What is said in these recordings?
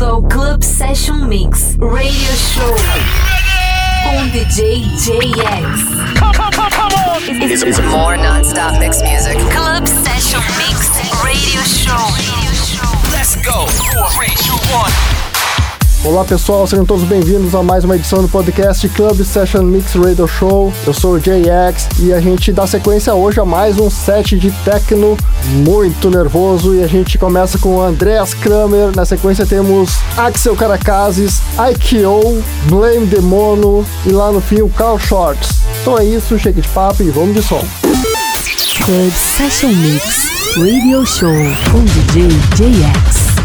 bem-vindo ao Club Session Mix Radio Show com DJ JX. It's, it's more non-stop mix music. Club Session Mix Radio Show. Let's go. Four, three, two, one. Olá pessoal, sejam todos bem-vindos a mais uma edição do podcast Club Session Mix Radio Show. Eu sou o JX e a gente dá sequência hoje a mais um set de techno muito nervoso e a gente começa com Andreas Kramer. Na sequência temos Axel Caracazes, IKO, Blame Demono e lá no fim o Carl Shorts. Então é isso, chega de papo e vamos de som. Club Session Mix Radio Show com DJ JX.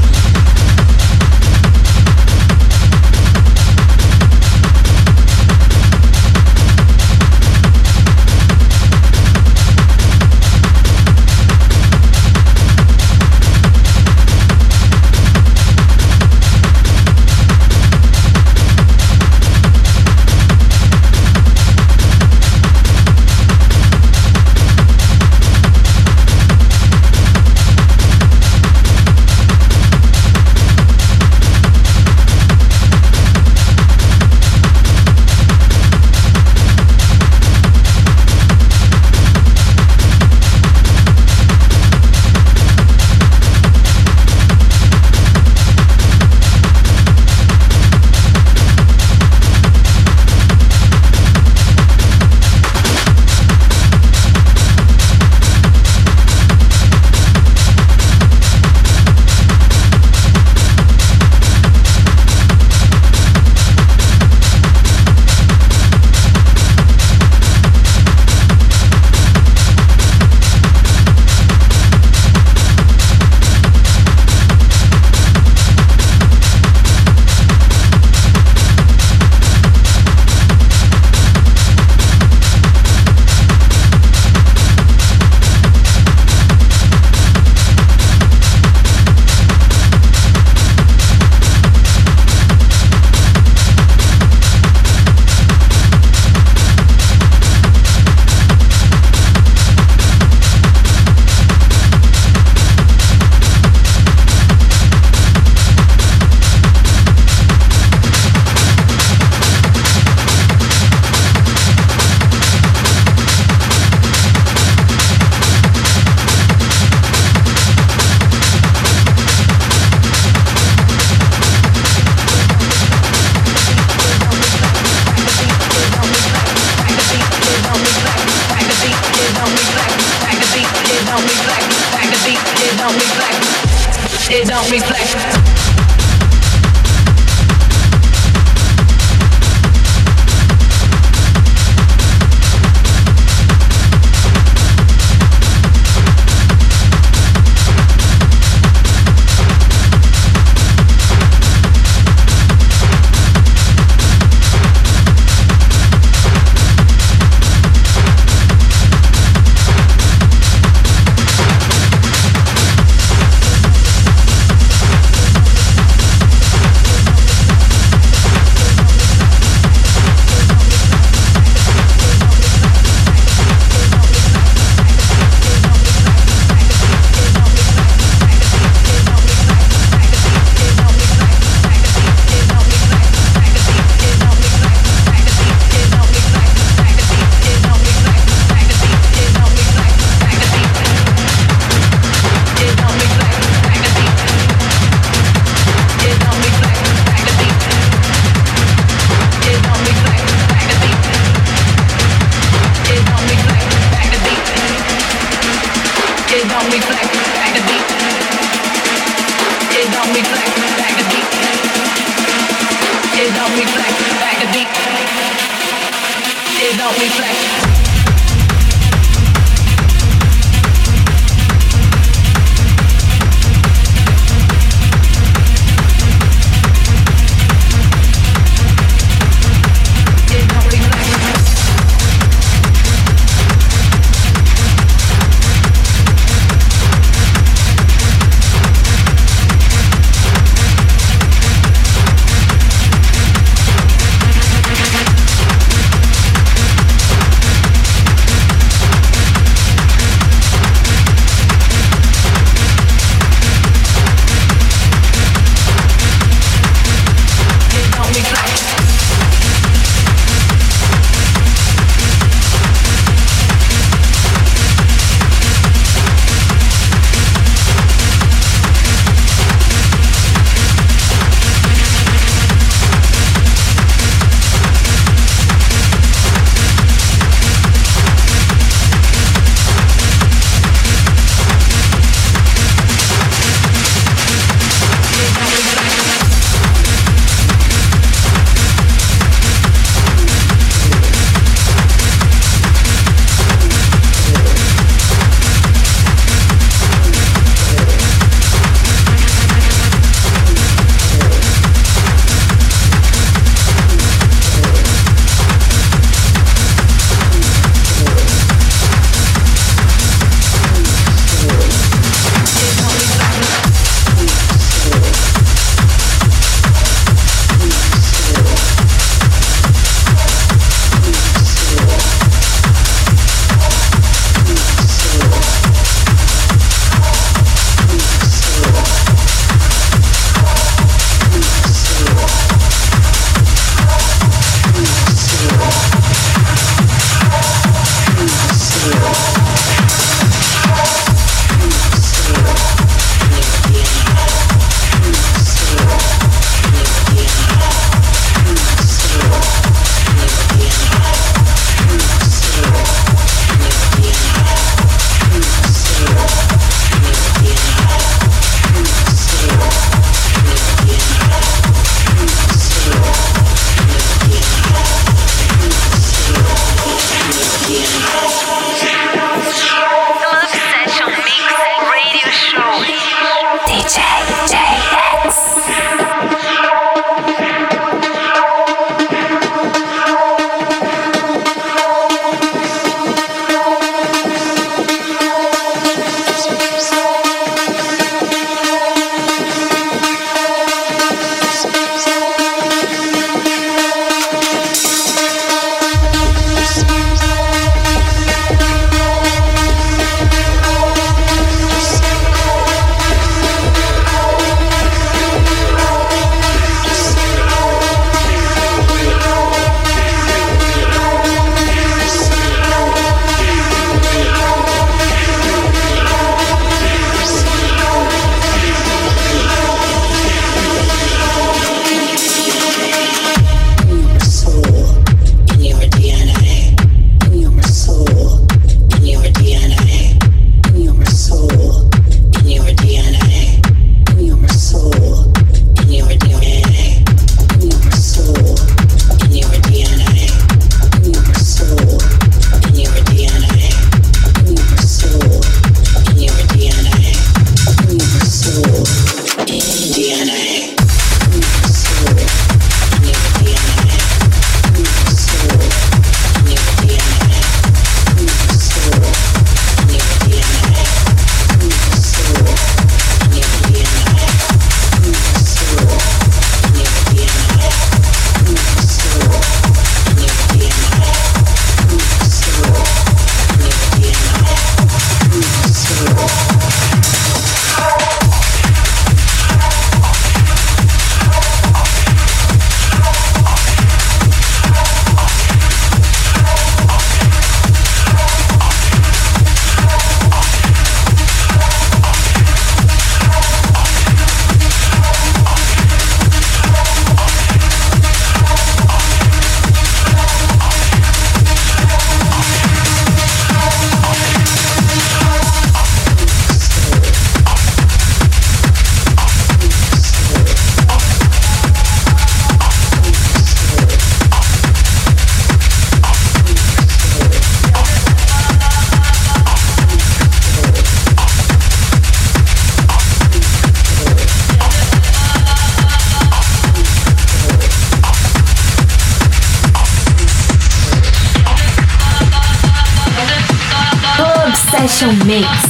Mix.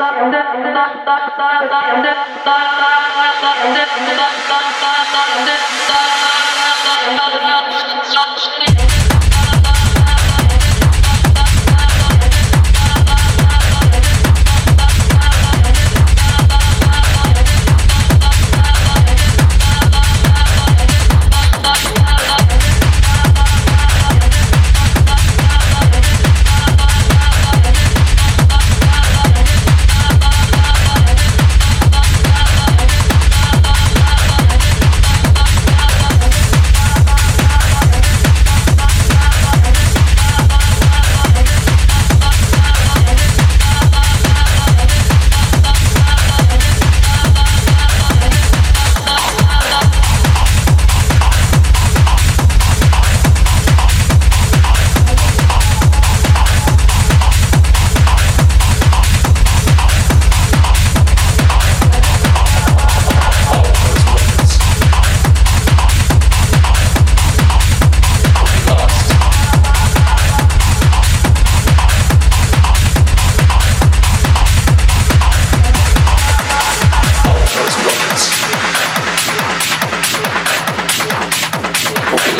Thank you.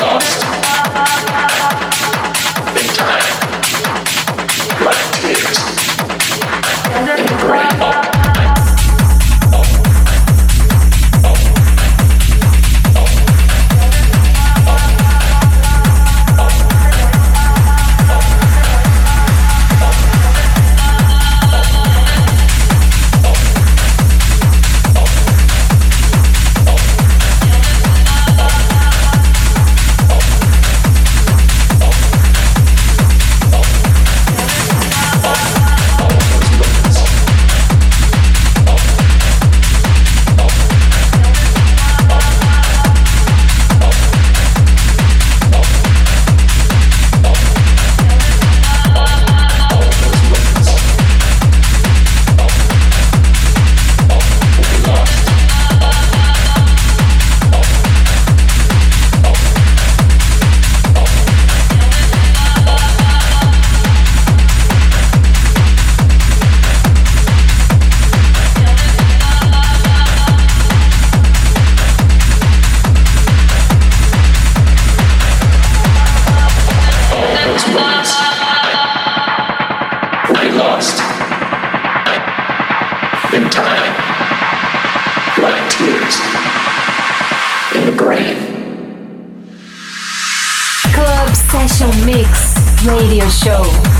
lost. I lost in time, like tears in the grave. Club Session Mix Radio Show.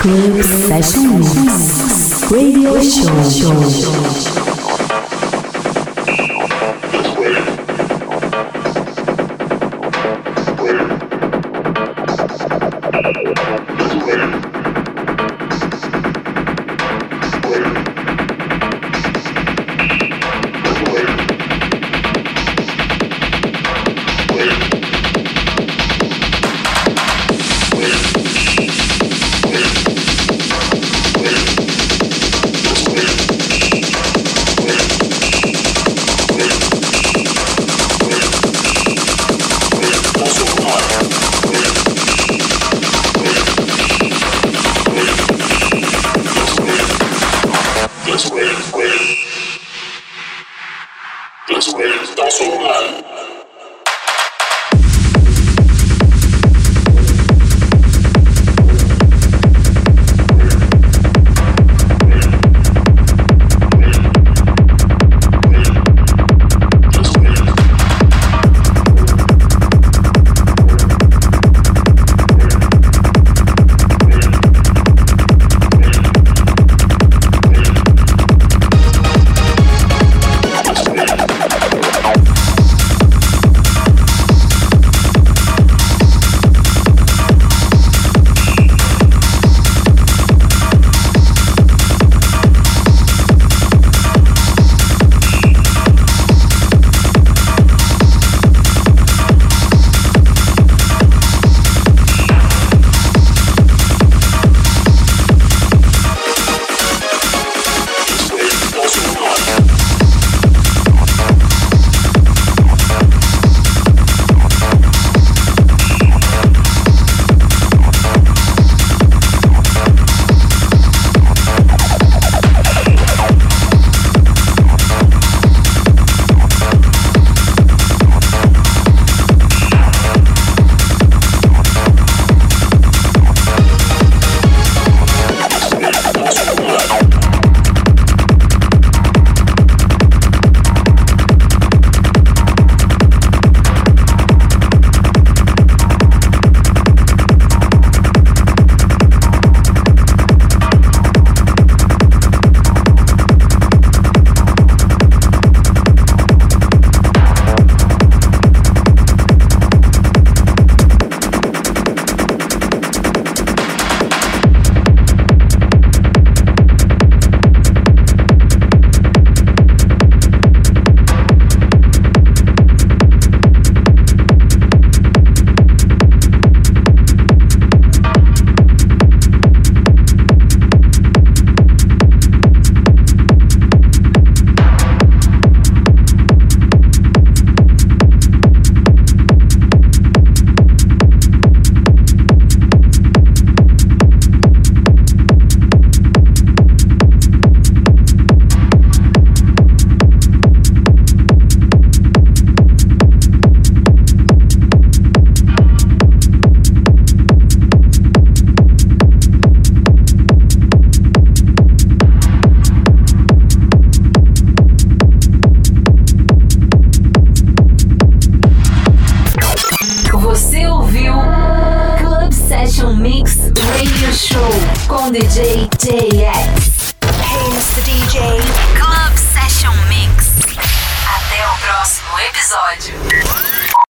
Club Session Mix Radio Show.